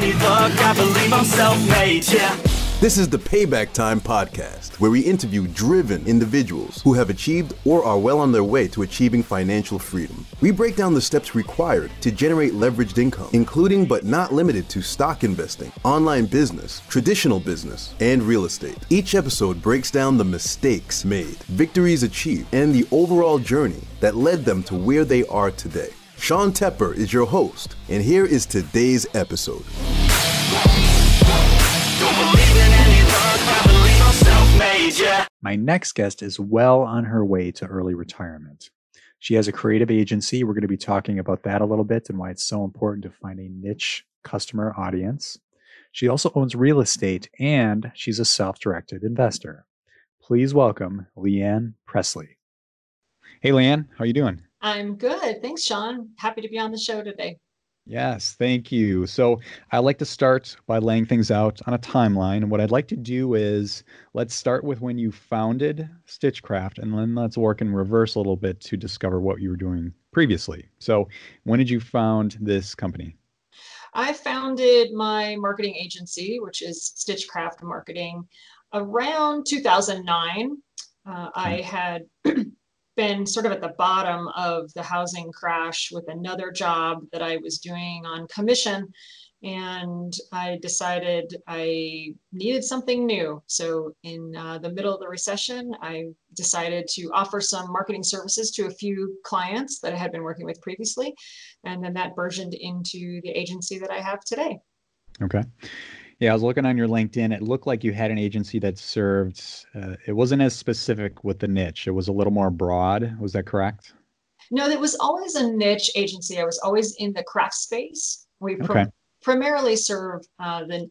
any luck, I believe I'm self-made, yeah. This is the Payback Time Podcast, where we interview driven individuals who have achieved or are well on their way to achieving financial freedom. We break down the steps required to generate leveraged income, including but not limited to stock investing, online business, traditional business, and real estate. Each episode breaks down the mistakes made, victories achieved, and the overall journey that led them to where they are today. Sean Tepper is your host, and here is today's episode. My next guest is well on her way to early retirement. She has a creative agency. We're going to be talking about that a little bit and why it's so important to find a niche customer audience. She also owns real estate and she's a self directed investor. Please welcome Leanne Presley. Hey, Leanne, how are you doing? I'm good. Thanks, Sean. Happy to be on the show today. Yes, thank you. So I like to start by laying things out on a timeline. And what I'd like to do is let's start with when you founded Stitchcraft, and then let's work in reverse a little bit to discover what you were doing previously. So when did you found this company? I founded my marketing agency, which is Stitchcraft Marketing, around 2009. Uh, I had been sort of at the bottom of the housing crash with another job that I was doing on commission. And I decided I needed something new. So, in uh, the middle of the recession, I decided to offer some marketing services to a few clients that I had been working with previously. And then that burgeoned into the agency that I have today. Okay. Yeah, I was looking on your LinkedIn. It looked like you had an agency that served. Uh, it wasn't as specific with the niche. It was a little more broad. Was that correct? No, it was always a niche agency. I was always in the craft space. We okay. primarily serve uh, the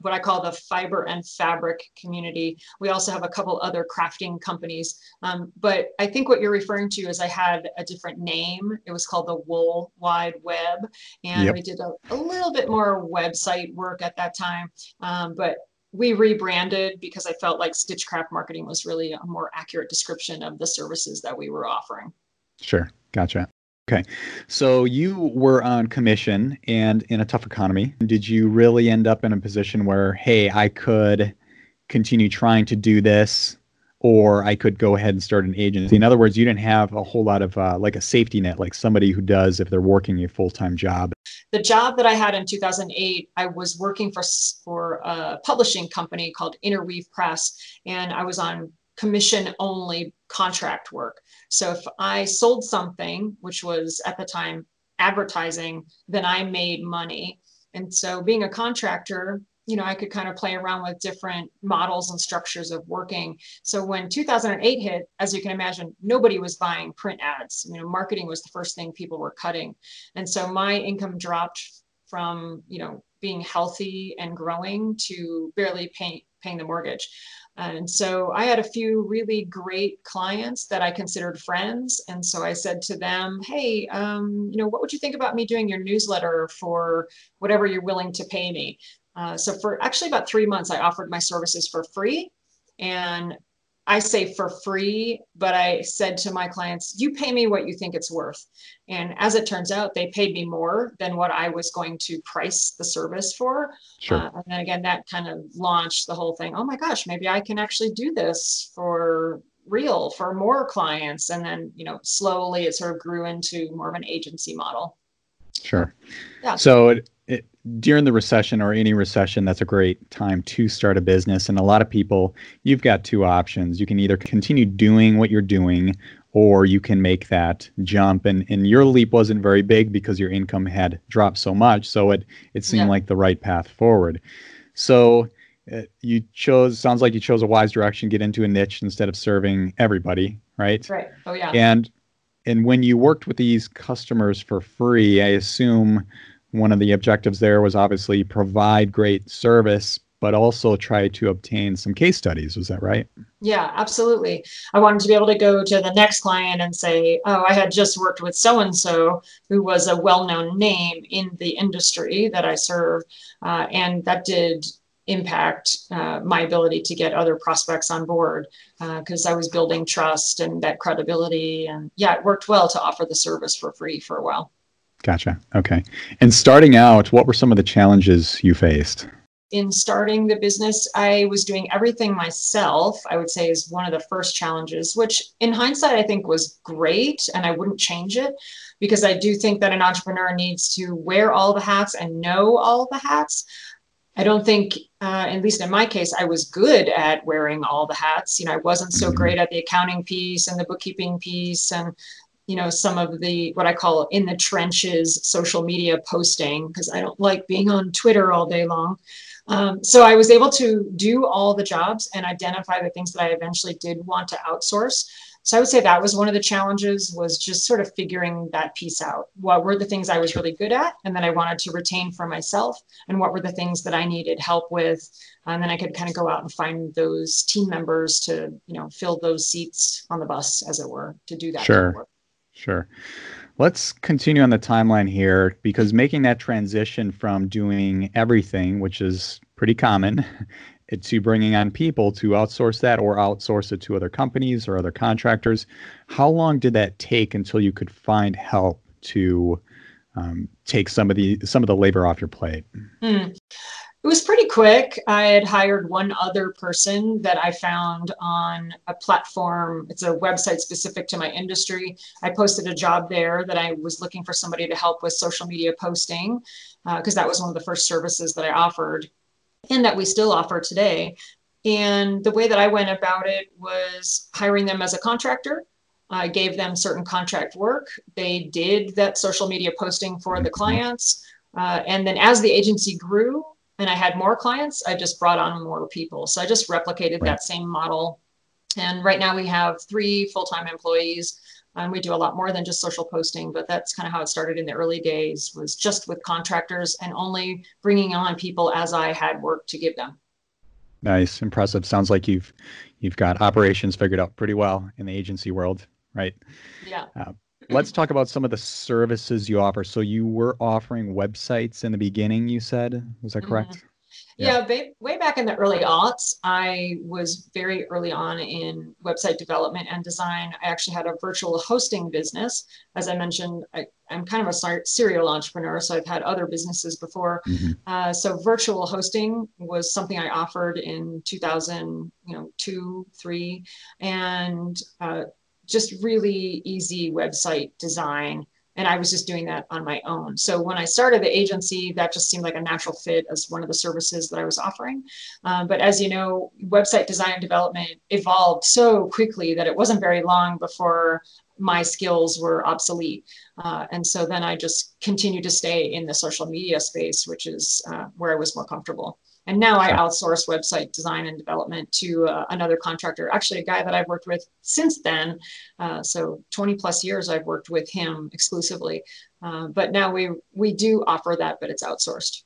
what I call the fiber and fabric community. We also have a couple other crafting companies. Um, but I think what you're referring to is I had a different name. It was called the Wool Wide Web. And yep. we did a, a, little bit more website work at that time. Um, but we rebranded because I felt like Stitchcraft Marketing was really a more accurate description of the services that we were offering. Sure. Gotcha. Okay. So you were on commission and in a tough economy. Did you really end up in a position where, hey, I could continue trying to do this or I could go ahead and start an agency? In other words, you didn't have a whole lot of uh, like a safety net, like somebody who does if they're working a full time job. The job that I had in 2008, I was working for, for a publishing company called Interweave Press, and I was on commission only contract work. So if I sold something, which was at the time advertising, then I made money. And so being a contractor, you know, I could kind of play around with different models and structures of working. So when 2008 hit, as you can imagine, nobody was buying print ads. You know, marketing was the first thing people were cutting. And so my income dropped from, you know, being healthy and growing to barely pay, paying the mortgage. And so I had a few really great clients that I considered friends. And so I said to them, hey, um, you know, what would you think about me doing your newsletter for whatever you're willing to pay me? Uh, so for actually about three months, I offered my services for free. And I say for free, but I said to my clients, you pay me what you think it's worth. And as it turns out, they paid me more than what I was going to price the service for. Sure. Uh, and then again, that kind of launched the whole thing. Oh my gosh, maybe I can actually do this for real for more clients. And then, you know, slowly it sort of grew into more of an agency model. Sure. Yeah. So it, it, during the recession or any recession, that's a great time to start a business. And a lot of people, you've got two options. You can either continue doing what you're doing, or you can make that jump. And, and your leap wasn't very big because your income had dropped so much. So it, it seemed yeah. like the right path forward. So uh, you chose, sounds like you chose a wise direction, get into a niche instead of serving everybody, right? Right. Oh, yeah. And and when you worked with these customers for free, I assume one of the objectives there was obviously provide great service but also try to obtain some case studies. Was that right? Yeah absolutely. I wanted to be able to go to the next client and say oh i had just worked with so and so who was a well-known name in the industry that i serve uh, and that did impact uh, my ability to get other prospects on board because uh, i was building trust and that credibility and yeah it worked well to offer the service for free for a while Gotcha. Okay. And starting out, what were some of the challenges you faced? In starting the business, I was doing everything myself, I would say is one of the first challenges, which in hindsight, I think was great and I wouldn't change it because I do think that an entrepreneur needs to wear all the hats and know all the hats. I don't think, uh, at least in my case, I was good at wearing all the hats. You know, I wasn't so mm-hmm. great at the accounting piece and the bookkeeping piece and you know some of the what i call in the trenches social media posting because i don't like being on twitter all day long um, so i was able to do all the jobs and identify the things that i eventually did want to outsource so i would say that was one of the challenges was just sort of figuring that piece out. What were the things i was really good at and that i wanted to retain for myself and what were the things that i needed help with and then i could kind of go out and find those team members to you know fill those seats on the bus as it were to do that sure. Sure. Let's continue on the timeline here because making that transition from doing everything, which is pretty common, to bringing on people to outsource that or outsource it to other companies or other contractors. How long did that take until you could find help to um, take some of the some of the labor off your plate? Mm it was pretty quick. I had hired one other person that I found on a platform. It's a website specific to my industry. I posted a job there that I was looking for somebody to help with social media posting because uh, that was one of the first services that I offered and that we still offer today. And the way that I went about it was hiring them as a contractor. I gave them certain contract work. They did that social media posting for the clients. Uh, and then as the agency grew, and I had more clients, I just brought on more people. So I just replicated right. that same model. And right now we have three full time employees. And we do a lot more than just social posting, but that's kind of how it started in the early days was just with contractors and only bringing on people as I had work to give them. Nice, impressive. Sounds like you've you've got operations figured out pretty well in the agency world, right? Yeah. Uh, let's talk about some of the services you offer. So you were offering websites in the beginning, you said, was that correct? Mm-hmm. Yeah, yeah way back in the early aughts, I was very early on in website development and design. I actually had a virtual hosting business. As I mentioned, I, am kind of a serial entrepreneur, so I've had other businesses before. Mm-hmm. Uh, so virtual hosting was something I offered in 2000, you know, two, three, and uh, just really easy website design. And I was just doing that on my own. So when I started the agency, that just seemed like a natural fit as one of the services that I was offering. Um, but as you know, website design and development evolved so quickly that it wasn't very long before my skills were obsolete. Uh, and so then I just continued to stay in the social media space, which is uh, where I was more comfortable. And now I outsource website design and development to uh, another contractor, actually a guy that I've worked with since then. Uh, so 20 plus years I've worked with him exclusively. Uh, but now we we do offer that, but it's outsourced.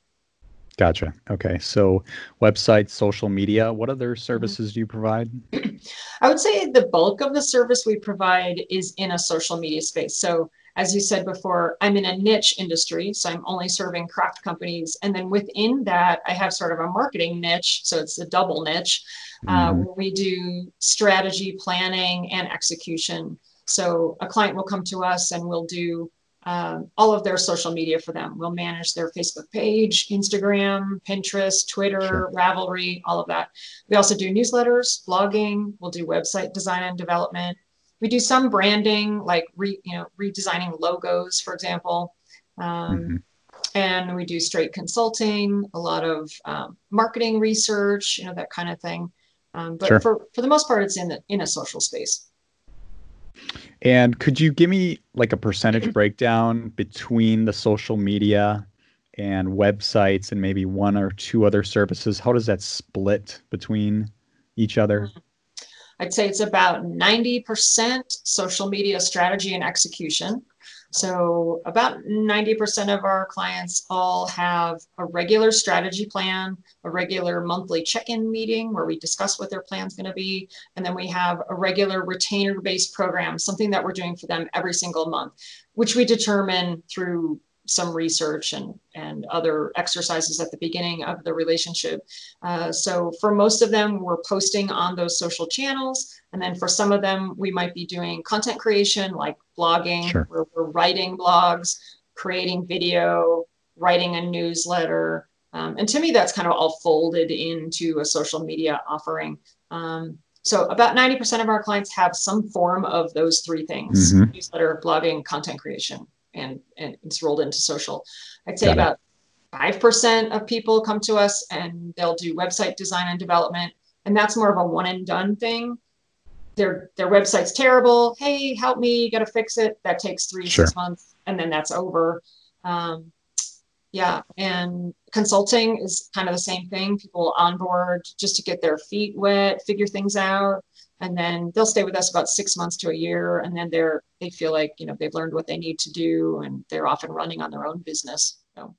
Gotcha. Okay. So website, social media, what other mm-hmm. services mm-hmm. do you provide? I would say the bulk of the service we provide is in a social media space. So as you said before, I'm in a niche industry, so I'm only serving craft companies. And then within that, I have sort of a marketing niche. So it's a double niche. Uh, mm-hmm. We do strategy, planning, and execution. So a client will come to us and we'll do um, all of their social media for them. We'll manage their Facebook page, Instagram, Pinterest, Twitter, sure. Ravelry, all of that. We also do newsletters, blogging. We'll do website design and development we do some branding, like re, you know redesigning logos, for example. Um, mm-hmm. And we do straight consulting, a lot of um, marketing research, you know that kind of thing. Um, but sure. for for the most part, it's in the in a social space. And could you give me like a percentage breakdown between the social media and websites and maybe one or two other services? How does that split between each other? Mm-hmm. I'd say it's about 90% social media strategy and execution. So, about 90% of our clients all have a regular strategy plan, a regular monthly check in meeting where we discuss what their plan's going to be. And then we have a regular retainer based program, something that we're doing for them every single month, which we determine through some research and, and other exercises at the beginning of the relationship. Uh, so for most of them, we're posting on those social channels. And then for some of them, we might be doing content creation like blogging, sure. where we're writing blogs. creating video, writing a newsletter. Um, and to me, that's kind of all folded into a social media offering. Um, so about 90% of our clients have some form of those three things mm-hmm. newsletter, blogging, content creation, and, and it's rolled into social. I'd say Got about 5% of people come to us and they'll do website design and development. And that's more of a one and done thing. Their, their website's terrible. Hey, help me, you got to fix it. That takes three, sure. six months, and then that's over. Um, yeah, and consulting is kind of the same thing. People on board just to get their feet wet, figure things out, and then they'll stay with us about six months to a year, and then they're they feel like you know they've learned what they need to do, and they're off and running on their own business. So.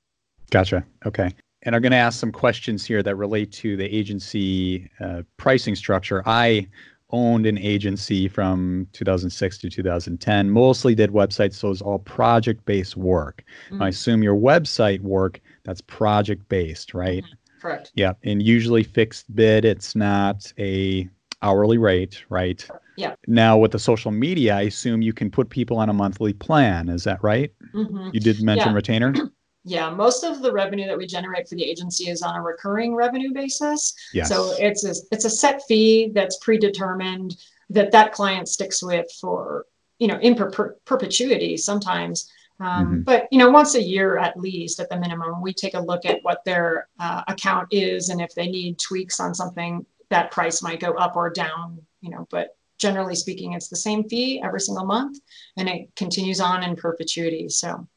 Gotcha. Okay. And I'm going to ask some questions here that relate to the agency uh, pricing structure. I owned an agency from 2006 to 2010 mostly did websites so it's all project based work mm-hmm. i assume your website work that's project based right mm-hmm. correct yeah and usually fixed bid it's not a hourly rate right yeah now with the social media i assume you can put people on a monthly plan is that right mm-hmm. you did mention yeah. retainer Yeah, most of the revenue that we generate for the agency is on a recurring revenue basis. Yes. So it's a it's a set fee that's predetermined that that client sticks with for you know in per- perpetuity sometimes. Um, mm-hmm. But you know, once a year at least, at the minimum, we take a look at what their uh, account is, and if they need tweaks on something, that price might go up or down. You know, but generally speaking, it's the same fee every single month, and it continues on in perpetuity. So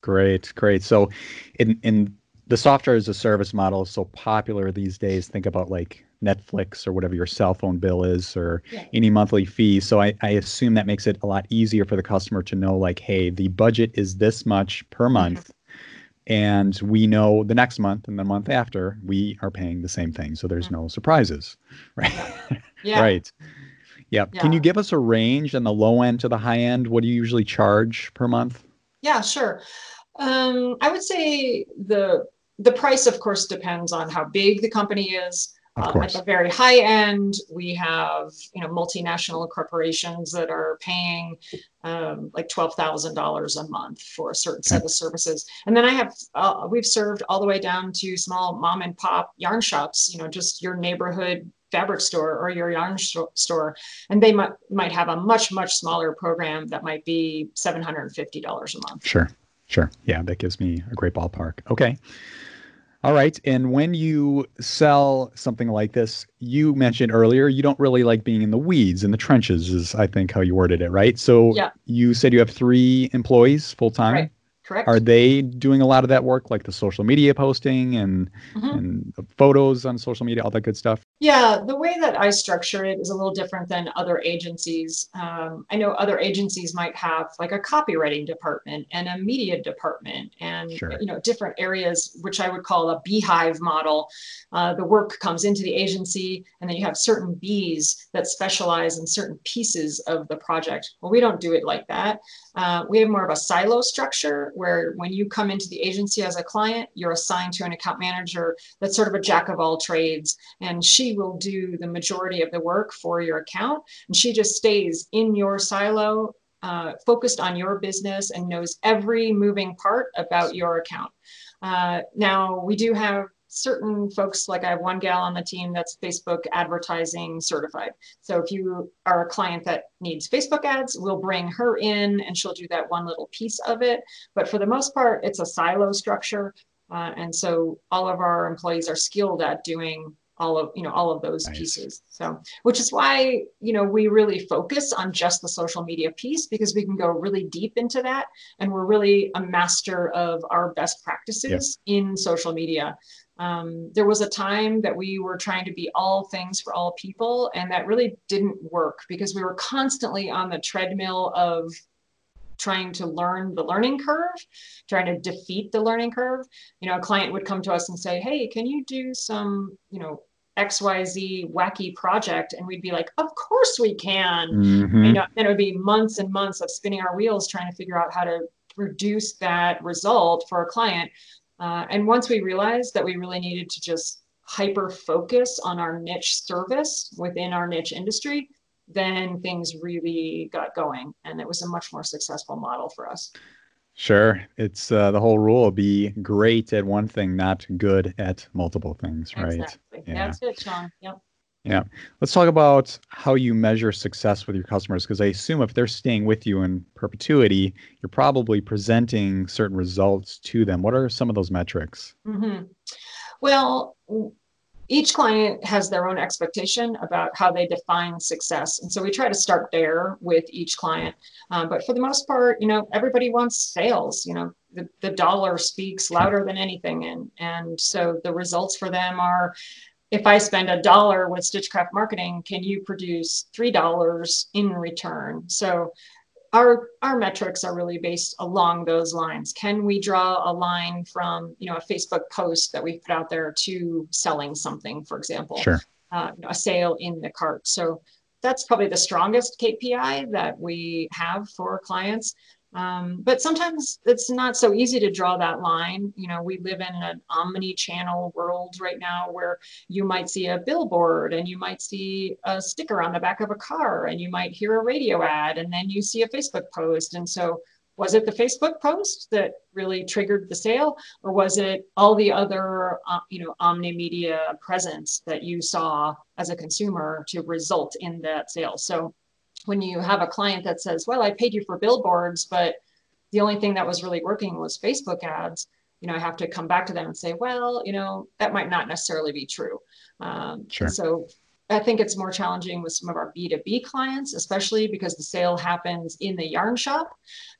Great, great. So, in in the software as a service model is so popular these days. Think about like Netflix or whatever your cell phone bill is, or yeah. any monthly fee. So I, I assume that makes it a lot easier for the customer to know, like, hey, the budget is this much per mm-hmm. And we know the next month and the month after we are paying the same thing. So there's mm-hmm. no surprises. Right. Yeah. right. Yeah. yeah. Can you give us a range on the low end to the high end? What do you usually charge per month? Yeah, sure. Um, I would say the the price, of course, depends on how big the company is. Um, at the very high end, we have you know multinational corporations that are paying um, like twelve thousand dollars a month for a certain set of services, and then I have uh, we've served all the way down to small mom and pop yarn shops. You know, just your neighborhood fabric store or your yarn store. And they might might have a much much smaller program that might be $750 a month. Sure sure. Yeah that gives me a great ballpark. Okay all right and when you sell something like this you mentioned earlier you don't really like being in the weeds in the trenches is i think how you worded it right so yeah. you said you have three employees full time right. Correct. Are they doing a lot of that work, like the social media posting and mm-hmm. and photos on social media, all that good stuff? Yeah, the way that I structure it is a little different than other agencies. Um, I know other agencies might have like a copywriting department and a media department, and sure. you know different areas, which I would call a beehive model. Uh, the work comes into the agency, and then you have certain bees that specialize in certain pieces of the project. Well, we don't do it like that. Uh, we have more of a silo structure where when you come into the agency as a client, you're assigned to an account manager that's sort of a jack of all trades, and she will do the majority of the work for your account. And she just stays in your silo, uh, focused on your business, and knows every moving part about your account. Uh, now, we do have certain folks, like I have one gal on the team that's Facebook advertising certified. So if you are a client that needs Facebook ads, we'll bring her in and she'll do that one little piece of it. But for the most part, it's a silo structure. Uh, and so all of our employees are skilled at doing all of you know all of those nice. pieces so which is why you know we really focus on just the social media piece because we can go really deep into that and we're really a master of our best practices yep. in social media um, there was a time that we were trying to be all things for all people and that really didn't work because we were constantly on the treadmill of trying to learn the learning curve, trying to defeat the learning curve. You know, a client would come to us and say, Hey, can you do some, you know, XYZ wacky project. And we'd be like, of course we can. Mm-hmm. You know, and it would be months and months of spinning our wheels trying to figure out how to produce that result for a client. Uh, and once we realized that we really needed to just hyper focus on our niche service within our niche industry, then things really got going. And it was a much more successful model for us. Sure. It's uh, the whole rule be great at one thing, not good at multiple things, right? Exactly. Yeah. That's it, Sean. Yep. Yeah. Let's talk about how you measure success with your customers because I assume if they're staying with you in perpetuity, you're probably presenting certain results to them. What are some of those metrics? Mm-hmm. Well, each client has their own expectation about how they define success. And so we try to start there with each client. Um, but for the most part, you know, everybody wants sales. You know, the, the dollar speaks louder than anything. And, and so the results for them are if I spend a dollar with Stitchcraft marketing, can you produce $3 in return? So our our metrics are really based along those lines. Can we draw a line from you know a facebook post that we put out there to selling something for example? Sure. Uh, a sale in the cart. So that's probably the strongest kpi that we have for clients um, but sometimes it's not so easy to draw that line. You know, we live in an omni-channel world right now where you might see a billboard and you might see a sticker on the back of a car and you might hear a radio ad and then you see a Facebook post. And so was it the Facebook post that really triggered the sale or was it all the other, uh, you know, omni media presence that you saw as a consumer to result in that sale? So when you have a client that says, well, I paid you for billboards, but the only thing that was really working was Facebook ads, you know, I have to come back to them and say, well, you know, that might not necessarily be true. Um, sure. So I think it's more challenging with some of our B2B clients, especially because the sale happens in the yarn shop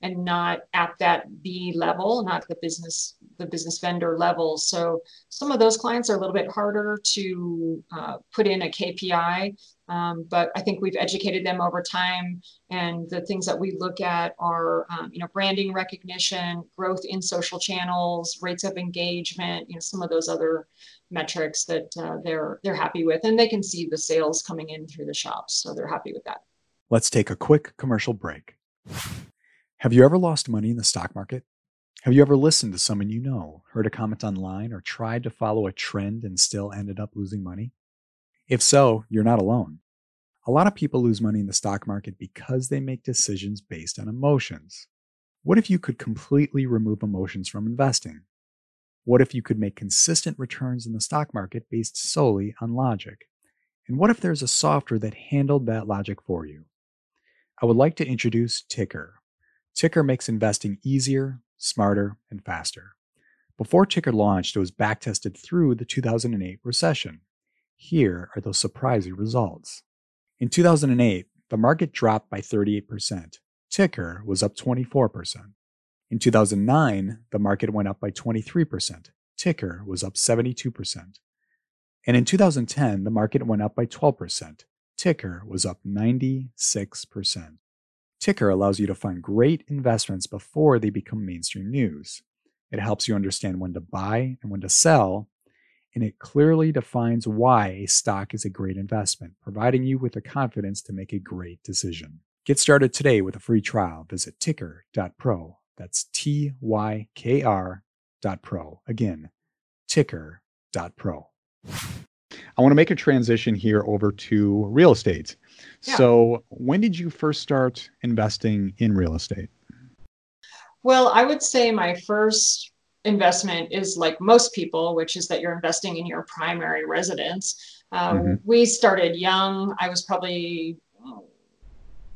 and not at that B level, not the business, the business vendor level. So some of those clients are a little bit harder to uh, put in a KPI um, but I think we've educated them over time. And the things that we look at are, um, you know, branding recognition, growth in social channels, rates of engagement, you know, some of those other metrics that uh, they're they're happy with, and they can see the sales coming in through the shops, so they're happy with that. Let's take a quick commercial break. Have you ever lost money in the stock market? Have you ever listened to someone you know, heard a comment online, or tried to follow a trend and still ended up losing money? If so, you're not alone. A lot of people lose money in the stock market because they make decisions based on emotions. What if you could completely remove emotions from investing? What if you could make consistent returns in the stock market based solely on logic? And what if there's a software that handled that logic for you? I would like to introduce Tykr. Tykr makes investing easier, smarter, and faster. Before Tykr launched, it was backtested through the 2008 recession. Here are those surprising results. In 2008, the market dropped by 38%. Tykr was up 24%. In 2009, the market went up by 23%. Tykr was up 72%. And in 2010, the market went up by 12%. Tykr was up 96%. Tykr allows you to find great investments before they become mainstream news. It helps you understand when to buy and when to sell and it clearly defines why a stock is a great investment, providing you with the confidence to make a great decision. Get started today with a free trial. Visit tykr.pro. That's T Y K R dot pro. Again, tykr.pro. I want to make a transition here over to real estate. Yeah. So, when did you first start investing in real estate? Well, I would say my first investment is like most people, which is that you're investing in your primary residence. Uh, mm-hmm. We started young. I was probably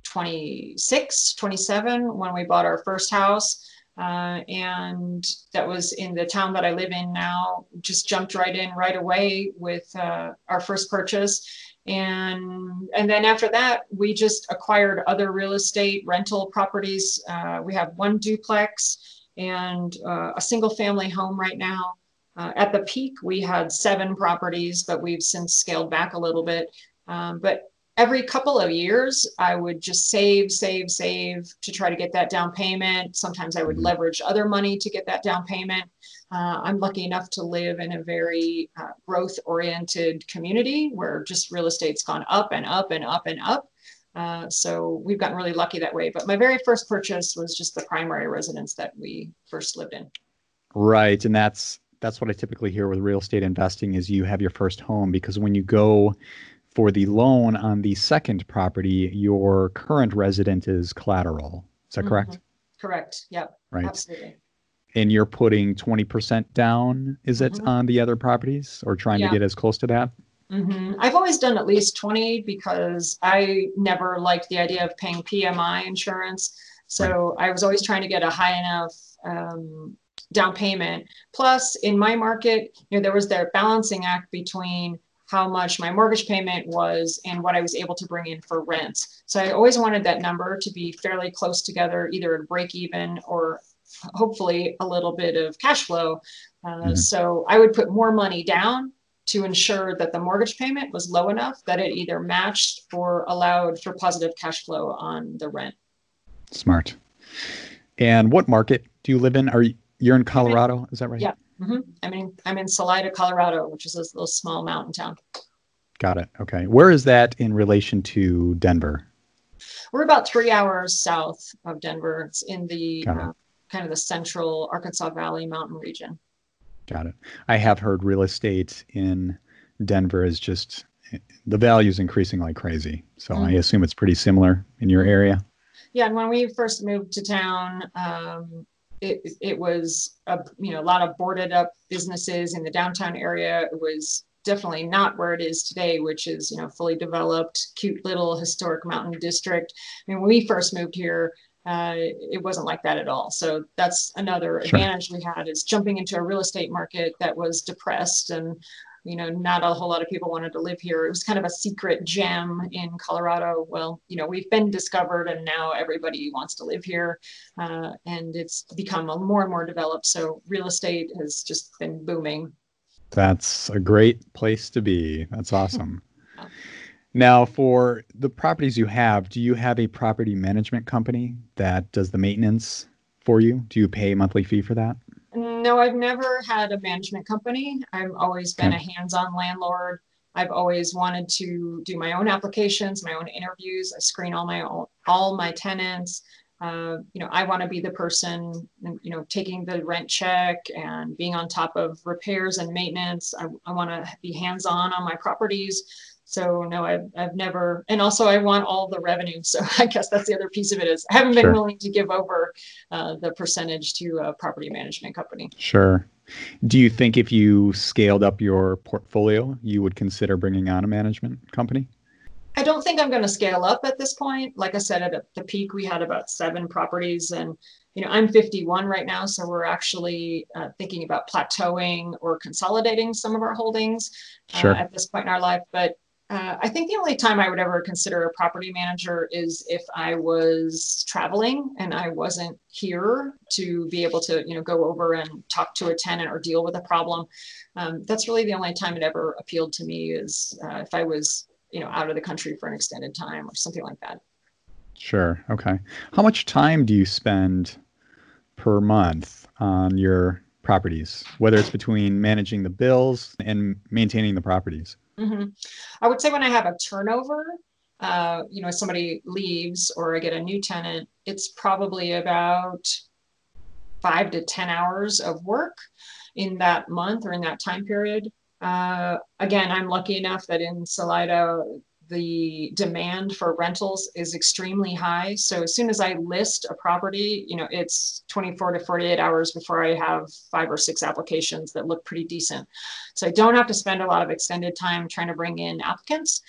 26, 27 when we bought our first house. Uh, and that was in the town that I live in now. Just jumped right in right away with uh, our first purchase, and and then after that, we just acquired other real estate rental properties. Uh, we have one duplex and uh, a single family home right now. Uh, at the peak, we had seven properties, but we've since scaled back a little bit. Um, but every couple of years, I would just save, save, save to try to get that down payment. Sometimes I would mm-hmm. leverage other money to get that down payment. Uh, I'm lucky enough to live in a very uh, growth oriented community where just real estate's gone up and up and up and up. Uh, so we've gotten really lucky that way. But my very first purchase was just the primary residence that we first lived in. Right, and that's that's what I typically hear with real estate investing is you have your first home because when you go for the loan on the second property, your current resident is collateral. Is that correct? Mm-hmm. Correct. Yep. Right. Absolutely. And you're putting 20% down, is it Mhm. on the other properties or trying Yeah. to get as close to that? Hmm I've always done at least 20 because I never liked the idea of paying PMI insurance. So I was always trying to get a high enough um, down payment. Plus, in my market, you know, there was their balancing act between how much my mortgage payment was and what I was able to bring in for rents. So I always wanted that number to be fairly close together, either at break even or hopefully a little bit of cash flow. Uh, Mhm. So I would put more money down to ensure that the mortgage payment was low enough that it either matched or allowed for positive cash flow on the rent. Smart. And what market do you live in? Are you, you're in Colorado? Is that right? Yeah. hmm I mean, I'm in Salida, Colorado, which is this little small mountain town. Got it. Okay. Where is that in relation to Denver? We're about three hours south of Denver. It's in the uh, kind of the central Arkansas Valley mountain region. Got it. I have heard real estate in Denver is just the value is increasing like crazy. So I Mhm. assume it's pretty similar in your area. Yeah, and when we first moved to town, um, it it was a you know a lot of boarded up businesses in the downtown area. It was definitely not where it is today, which is you know fully developed, cute little historic mountain district. I mean, when we first moved here, uh, it wasn't like that at all. So that's another Sure. advantage we had is jumping into a real estate market that was depressed and you know not a whole lot of people wanted to live here it was kind of a secret gem in colorado well you know we've been discovered and now everybody wants to live here uh, and it's become a more and more developed so real estate has just been booming That's a great place to be. That's awesome. Yeah. Now, for the properties you have, do you have a property management company that does the maintenance for you? Do you pay a monthly fee for that? No, I've never had a management company. I've always been a hands-on landlord. I've always wanted to do my own applications, my own interviews. I screen all my own, all my tenants. Uh, you know, I want to be the person, you know, taking the rent check and being on top of repairs and maintenance. I, I want to be hands-on on my properties. So no, I've, I've never, and also I want all the revenue. So I guess that's the other piece of it is I haven't been Sure. willing to give over uh, the percentage to a property management company. Sure. Do you think if you scaled up your portfolio, you would consider bringing on a management company? I don't think I'm going to scale up at this point. Like I said, at the peak, we had about seven properties, and you know I'm 51 right now, so we're actually uh, thinking about plateauing or consolidating some of our holdings uh, Sure. at this point in our life. But uh, I think the only time I would ever consider a property manager is if I was traveling and I wasn't here to be able to, you know, go over and talk to a tenant or deal with a problem. Um, that's really the only time it ever appealed to me is uh, if I was, you know, out of the country for an extended time or something like that. Sure. Okay. How much time do you spend per month on your properties, whether it's between managing the bills and maintaining the properties? Hmm I would say when I have a turnover, uh, you know, somebody leaves or I get a new tenant, it's probably about five to 10 hours of work in that month or in that time period. Uh, again, I'm lucky enough that in Salida, the demand for rentals is extremely high. So as soon as I list a property, you know, it's 24 to 48 hours before I have five or six applications that look pretty decent. So I don't have to spend a lot of extended time trying to bring in applicants.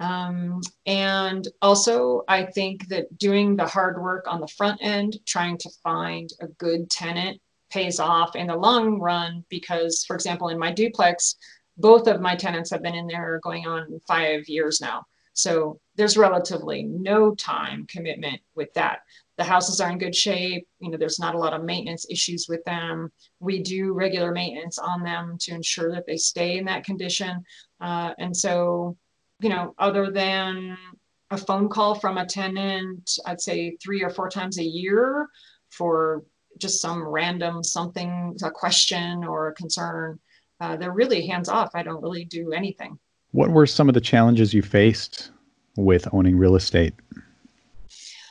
Um, and also, I think that doing the hard work on the front end, trying to find a good tenant, pays off in the long run because, for example, in my duplex, both of my tenants have been in there going on five years now. So there's relatively no time commitment with that. The houses are in good shape. You know, there's not a lot of maintenance issues with them. We do regular maintenance on them to ensure that they stay in that condition. Uh, and so, you know, other than a phone call from a tenant, I'd say three or four times a year for just some random something, a question or a concern. Uh, they're really hands off. I don't really do anything. What were some of the challenges you faced with owning real estate?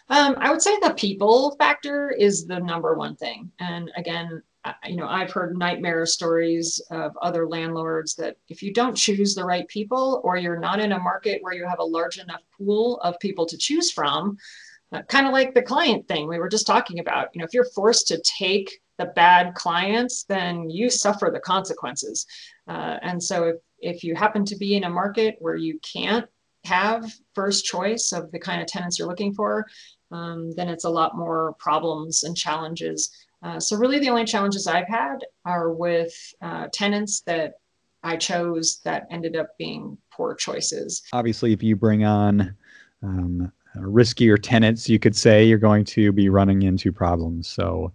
Um, I would say the people factor is the number one thing. And again, I, you know, I've heard nightmare stories of other landlords that if you don't choose the right people or you're not in a market where you have a large enough pool of people to choose from, uh, kind of like the client thing we were just talking about. You know, if you're forced to take the bad clients, then you suffer the consequences. Uh, and so if, if you happen to be in a market where you can't have first choice of the kind of tenants you're looking for, um, then it's a lot more problems and challenges. Uh, so really the only challenges I've had are with uh, tenants that I chose that ended up being poor choices. Obviously, if you bring on um, riskier tenants, you could say you're going to be running into problems. So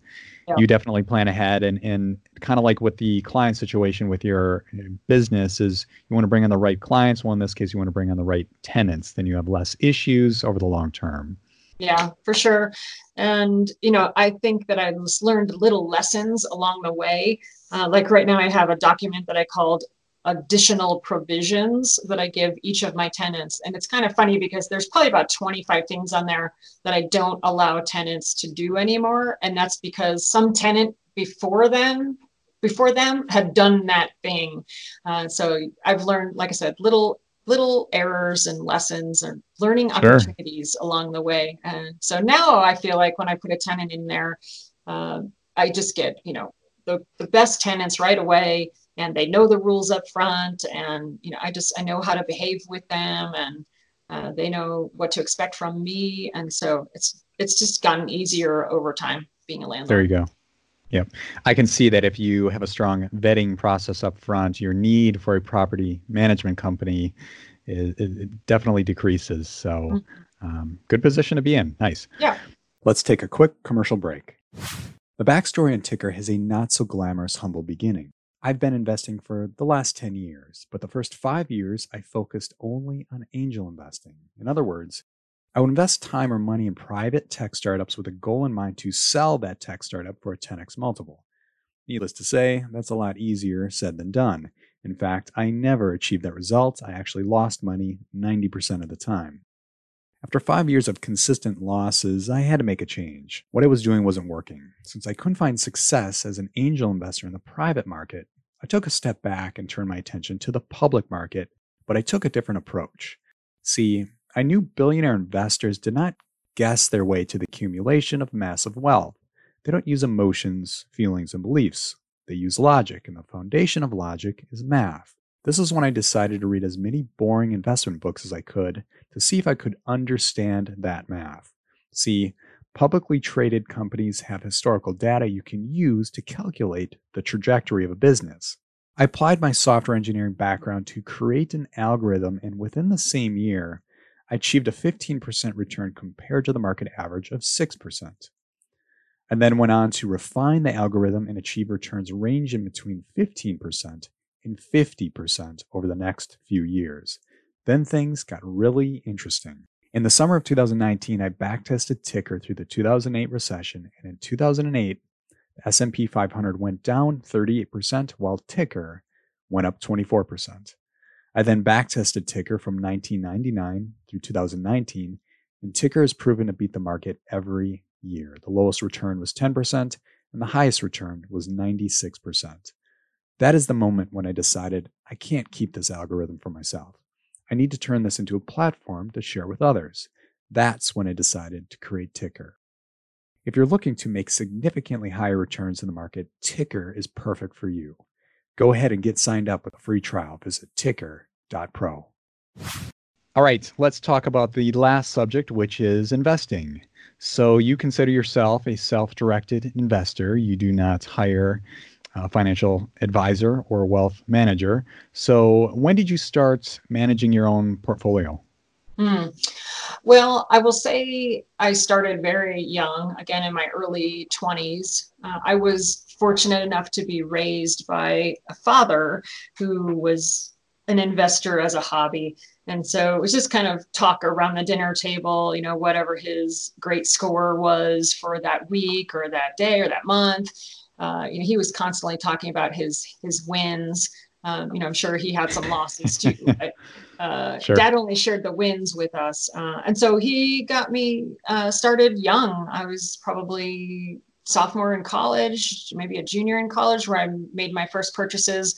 yeah. you definitely plan ahead and, and kind of like with the client situation with your business is you want to bring on the right clients. Well, in this case, you want to bring on the right tenants. Then you have less issues over the long term. Yeah, for sure. And, you know, I think that I've learned little lessons along the way. Uh, like right now, I have a document that I called additional provisions that I give each of my tenants. And it's kind of funny because there's probably about 25 things on there that I don't allow tenants to do anymore. And that's because some tenant before them before them had done that thing. Uh, so I've learned, like I said, little little errors and lessons and learning sure. opportunities along the way. And so now I feel like when I put a tenant in there, uh, I just get, you know, the, the best tenants right away and they know the rules up front and you know i just i know how to behave with them and uh, they know what to expect from me and so it's it's just gotten easier over time being a landlord there you go yeah I can see that if you have a strong vetting process up front, your need for a property management company is, it definitely decreases. So, mm-hmm. um, good position to be in. Nice. Yeah. Let's take a quick commercial break. The backstory on Tykr has a not so glamorous, humble beginning. I've been investing for the last 10 years, but the first five years I focused only on angel investing. In other words, I would invest time or money in private tech startups with a goal in mind to sell that tech startup for a 10x multiple. Needless to say, that's a lot easier said than done. In fact, I never achieved that result. I actually lost money 90% of the time. After five years of consistent losses, I had to make a change. What I was doing wasn't working. Since I couldn't find success as an angel investor in the private market, I took a step back and turned my attention to the public market, but I took a different approach. See, I knew billionaire investors did not guess their way to the accumulation of massive wealth. They don't use emotions, feelings, and beliefs. They use logic, and the foundation of logic is math. This is when I decided to read as many boring investment books as I could to see if I could understand that math. See, publicly traded companies have historical data you can use to calculate the trajectory of a business. I applied my software engineering background to create an algorithm, and within the same year, I achieved a 15% return compared to the market average of 6%. And then went on to refine the algorithm and achieve returns ranging between 15% and 50% over the next few years. Then things got really interesting. In the summer of 2019, I backtested Tykr through the 2008 recession, and in 2008, the S&P 500 went down 38% while Tykr went up 24%. I then backtested Tykr from 1999 through 2019, and Tykr has proven to beat the market every year. The lowest return was 10%, and the highest return was 96%. That is the moment when I decided I can't keep this algorithm for myself. I need to turn this into a platform to share with others. That's when I decided to create Tykr. If you're looking to make significantly higher returns in the market, Tykr is perfect for you. Go ahead and get signed up with a free trial. Visit tykr.pro. All right, let's talk about the last subject, which is investing. So, you consider yourself a self directed investor. You do not hire a financial advisor or wealth manager. So, when did you start managing your own portfolio? Hmm. Well, I will say I started very young, again in my early 20s. Uh, I was fortunate enough to be raised by a father who was an investor as a hobby. And so it was just kind of talk around the dinner table, you know, whatever his great score was for that week or that day or that month uh, you know, he was constantly talking about his his wins. Um, you know, I'm sure he had some losses too. but, uh, sure. Dad only shared the wins with us, uh, and so he got me uh, started young. I was probably sophomore in college, maybe a junior in college, where I made my first purchases.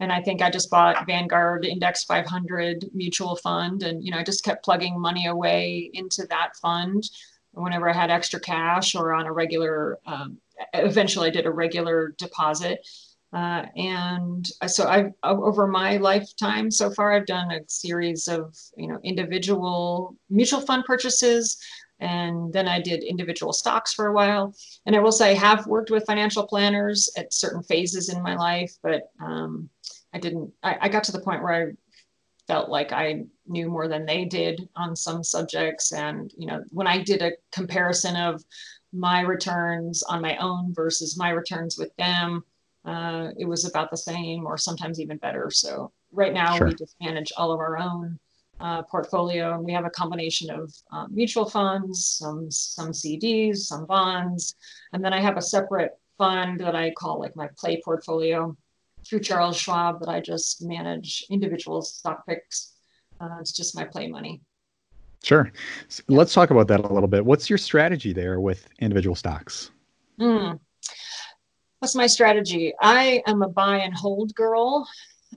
And I think I just bought Vanguard Index 500 mutual fund, and you know, I just kept plugging money away into that fund whenever I had extra cash or on a regular. Um, eventually, I did a regular deposit. Uh, and so I've over my lifetime so far, I've done a series of you know individual mutual fund purchases, and then I did individual stocks for a while. And I will say I have worked with financial planners at certain phases in my life, but um, I didn't. I, I got to the point where I felt like I knew more than they did on some subjects. And you know, when I did a comparison of my returns on my own versus my returns with them uh, it was about the same or sometimes even better. So right now sure. we just manage all of our own uh, portfolio and we have a combination of um, mutual funds, some some CDs, some bonds, and then I have a separate fund that I call like my play portfolio through Charles Schwab that I just manage individual stock picks. Uh, it's just my play money. Sure. So let's talk about that a little bit. What's your strategy there with individual stocks? Mm what's my strategy? I am a buy and hold girl.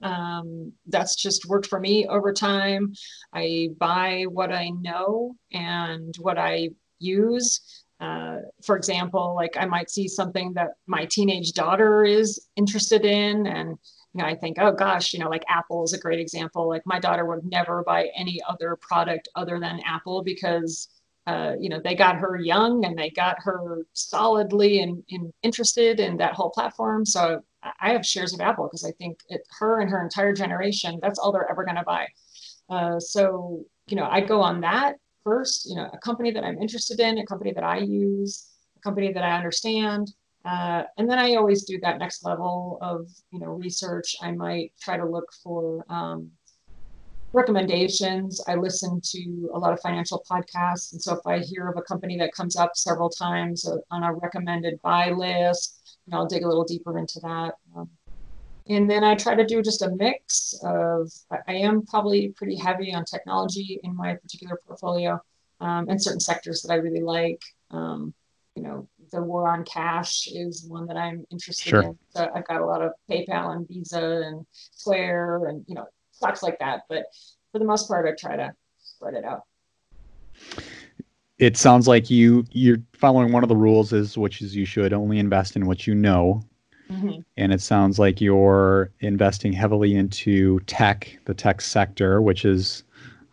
Um, that's just worked for me over time. I buy what I know and what I use. Uh, for example, like I might see something that my teenage daughter is interested in, and you know, I think, oh gosh, you know, like Apple is a great example. Like my daughter would never buy any other product other than Apple because uh, you know, they got her young and they got her solidly and in, in interested in that whole platform. So I have shares of Apple because I think it, her and her entire generation, that's all they're ever going to buy. Uh, so, you know, I go on that first, you know, a company that I'm interested in, a company that I use, a company that I understand. Uh, and then I always do that next level of, you know, research. I might try to look for, um, recommendations. I listen to a lot of financial podcasts. And so if I hear of a company that comes up several times uh, on a recommended buy list, you know, I'll dig a little deeper into that. Um, and then I try to do just a mix of, I am probably pretty heavy on technology in my particular portfolio um, and certain sectors that I really like. Um, you know, the war on cash is one that I'm interested sure. in. So I've got a lot of PayPal and Visa and Square and, you know, stocks like that. But for the most part, I try to spread it out. It sounds like you you're following one of the rules is which is you should only invest in what you know. Mm-hmm. And it sounds like you're investing heavily into tech, the tech sector, which is,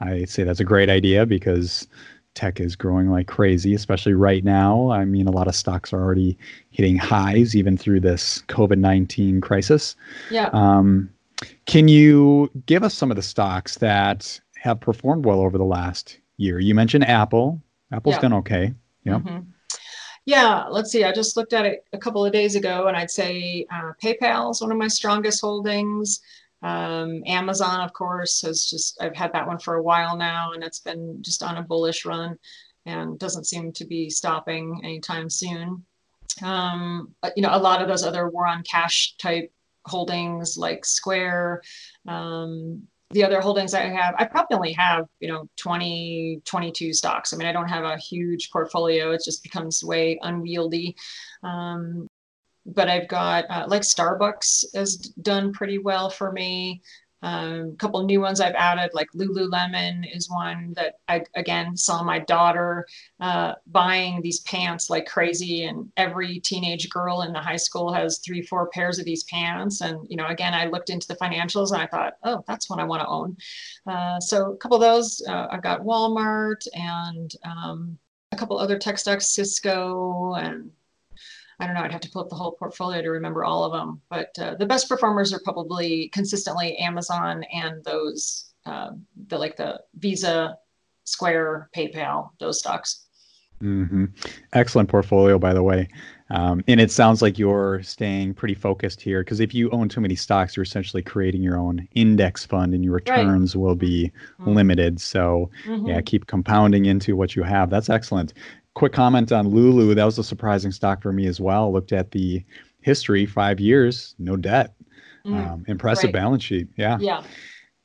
I say that's a great idea because tech is growing like crazy, especially right now. I mean, a lot of stocks are already hitting highs even through this COVID 19 crisis. Yeah. Um, can you give us some of the stocks that have performed well over the last year? You mentioned Apple. Apple's yeah. done okay. Yeah. Mm-hmm. Yeah, let's see. I just looked at it a couple of days ago, and I'd say uh, PayPal is one of my strongest holdings. Um, Amazon, of course, has just I've had that one for a while now, and it's been just on a bullish run, and doesn't seem to be stopping anytime soon. Um, you know, a lot of those other war on cash type holdings like Square. Um, the other holdings I have, I probably only have, you know, 20, 22 stocks. I mean, I don't have a huge portfolio. It just becomes way unwieldy. Um, but I've got uh, like Starbucks has done pretty well for me. Um, a couple new ones I've added, like Lululemon is one that I again saw my daughter uh, buying these pants like crazy, and every teenage girl in the high school has three, four pairs of these pants. And you know, again, I looked into the financials and I thought, oh, that's one I want to own. Uh, so a couple of those, uh, I've got Walmart and um, a couple other tech stocks, Cisco and I don't know, I'd have to pull up the whole portfolio to remember all of them. But uh, the best performers are probably consistently Amazon and those, uh, the like the Visa, Square, PayPal, those stocks. Mm-hmm. Excellent portfolio, by the way. Um, and it sounds like you're staying pretty focused here because if you own too many stocks, you're essentially creating your own index fund and your returns right. will be mm-hmm. limited. So, mm-hmm. yeah, keep compounding into what you have. That's excellent quick comment on Lulu. That was a surprising stock for me as well. Looked at the history, five years, no debt. Mm, um, impressive right. balance sheet. Yeah. Yeah.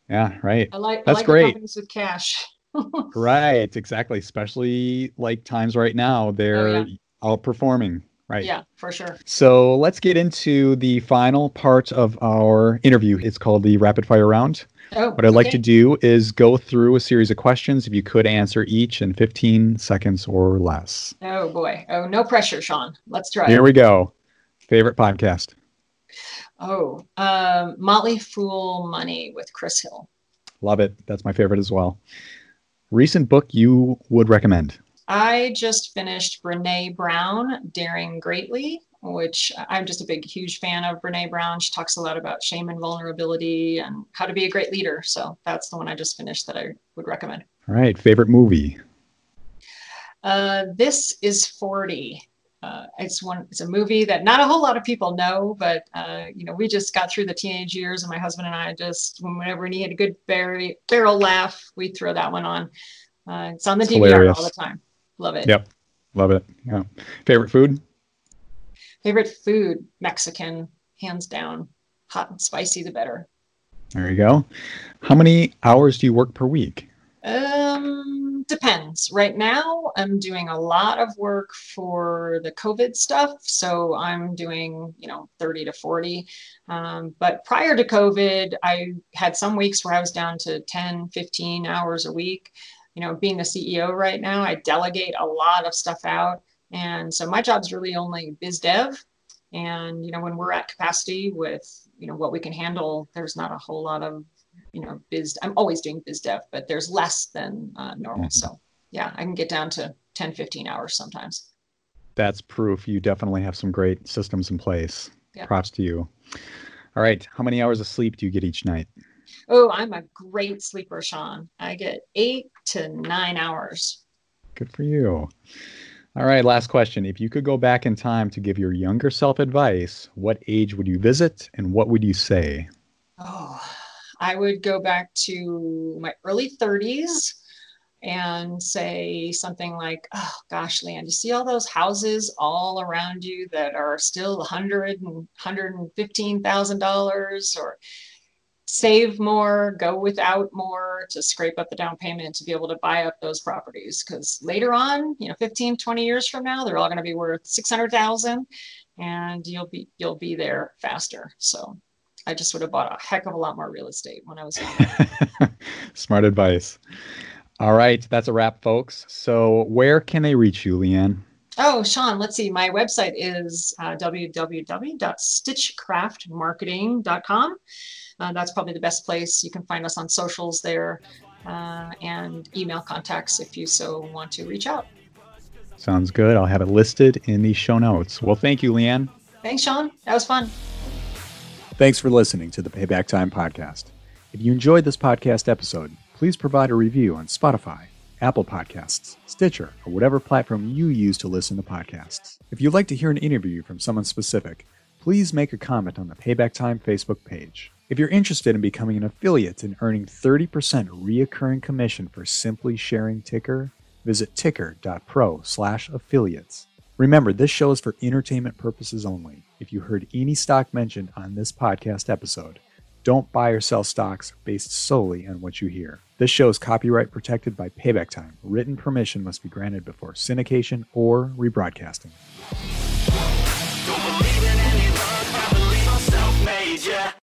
Yeah. Right. I like. That's I like great. companies with cash. right. Exactly. Especially like times right now, they're oh, yeah. outperforming. Right. Yeah, for sure. So let's get into the final part of our interview. It's called the rapid fire round. Oh, what I'd like to do is go through a series of questions. If you could answer each in 15 seconds or less. Oh boy. Oh, no pressure, Sean. Let's try. Here we go. Favorite podcast? Oh, um, Motley Fool Money with Chris Hill. Love it. That's my favorite as well. Recent book you would recommend? I just finished Brene Brown, Daring Greatly, which I'm just a big, huge fan of Brene Brown. She talks a lot about shame and vulnerability and how to be a great leader. So that's the one I just finished that I would recommend. All right. Favorite movie? Uh, this is 40. Uh, it's one. It's a movie that not a whole lot of people know, but uh, you know, we just got through the teenage years, and my husband and I just, whenever we had a good barrel, barrel laugh, we throw that one on. Uh, it's on the It's DVR hilarious. all the time. Love it. Yep. Love it. Yeah. Favorite food? Favorite food, Mexican, hands down. Hot and spicy, the better. There you go. How many hours do you work per week? Um, depends. Right now, I'm doing a lot of work for the COVID stuff. So I'm doing, you know, 30 to 40. Um, but prior to COVID, I had some weeks where I was down to 10, 15 hours a week. You know, being the CEO right now, I delegate a lot of stuff out. And so my job's really only biz dev. And, you know, when we're at capacity with, you know, what we can handle, there's not a whole lot of you know, biz, I'm always doing biz dev, but there's less than uh, normal. Mhm. So yeah, I can get down to 10, 15 hours sometimes. That's proof you definitely have some great systems in place. Yeah. Props to you. All right. How many hours of sleep do you get each night? Oh, I'm a great sleeper, Sean. I get eight to nine hours. Good for you. All right. Last question. If you could go back in time to give your younger self advice, what age would you visit and what would you say? Oh, I would go back to my early 30s and say something like, "Oh gosh, Leanne, you see all those houses all around you that are still 100 and 115 thousand dollars, or save more, go without more to scrape up the down payment to be able to buy up those properties. Because later on, you know, 15, 20 years from now, they're all going to be worth 600,000, and you'll be you'll be there faster. So." I just would have bought a heck of a lot more real estate when I was young. Smart advice. All right. That's a wrap, folks. So, where can they reach you, Leanne? Oh, Sean, let's see. My website is uh, www.stitchcraftmarketing.com. Uh, that's probably the best place. You can find us on socials there uh, and email contacts if you so want to reach out. Sounds good. I'll have it listed in the show notes. Well, thank you, Leanne. Thanks, Sean. That was fun. Thanks for listening to the Payback Time Podcast. If you enjoyed this podcast episode, please provide a review on Spotify, Apple Podcasts, Stitcher, or whatever platform you use to listen to podcasts. If you'd like to hear an interview from someone specific, please make a comment on the Payback Time Facebook page. If you're interested in becoming an affiliate and earning 30% reoccurring commission for simply sharing Tykr, visit tykr.pro slash affiliates. Remember, this show is for entertainment purposes only. If you heard any stock mentioned on this podcast episode, don't buy or sell stocks based solely on what you hear. This show is copyright protected by Payback Time. Written permission must be granted before syndication or rebroadcasting.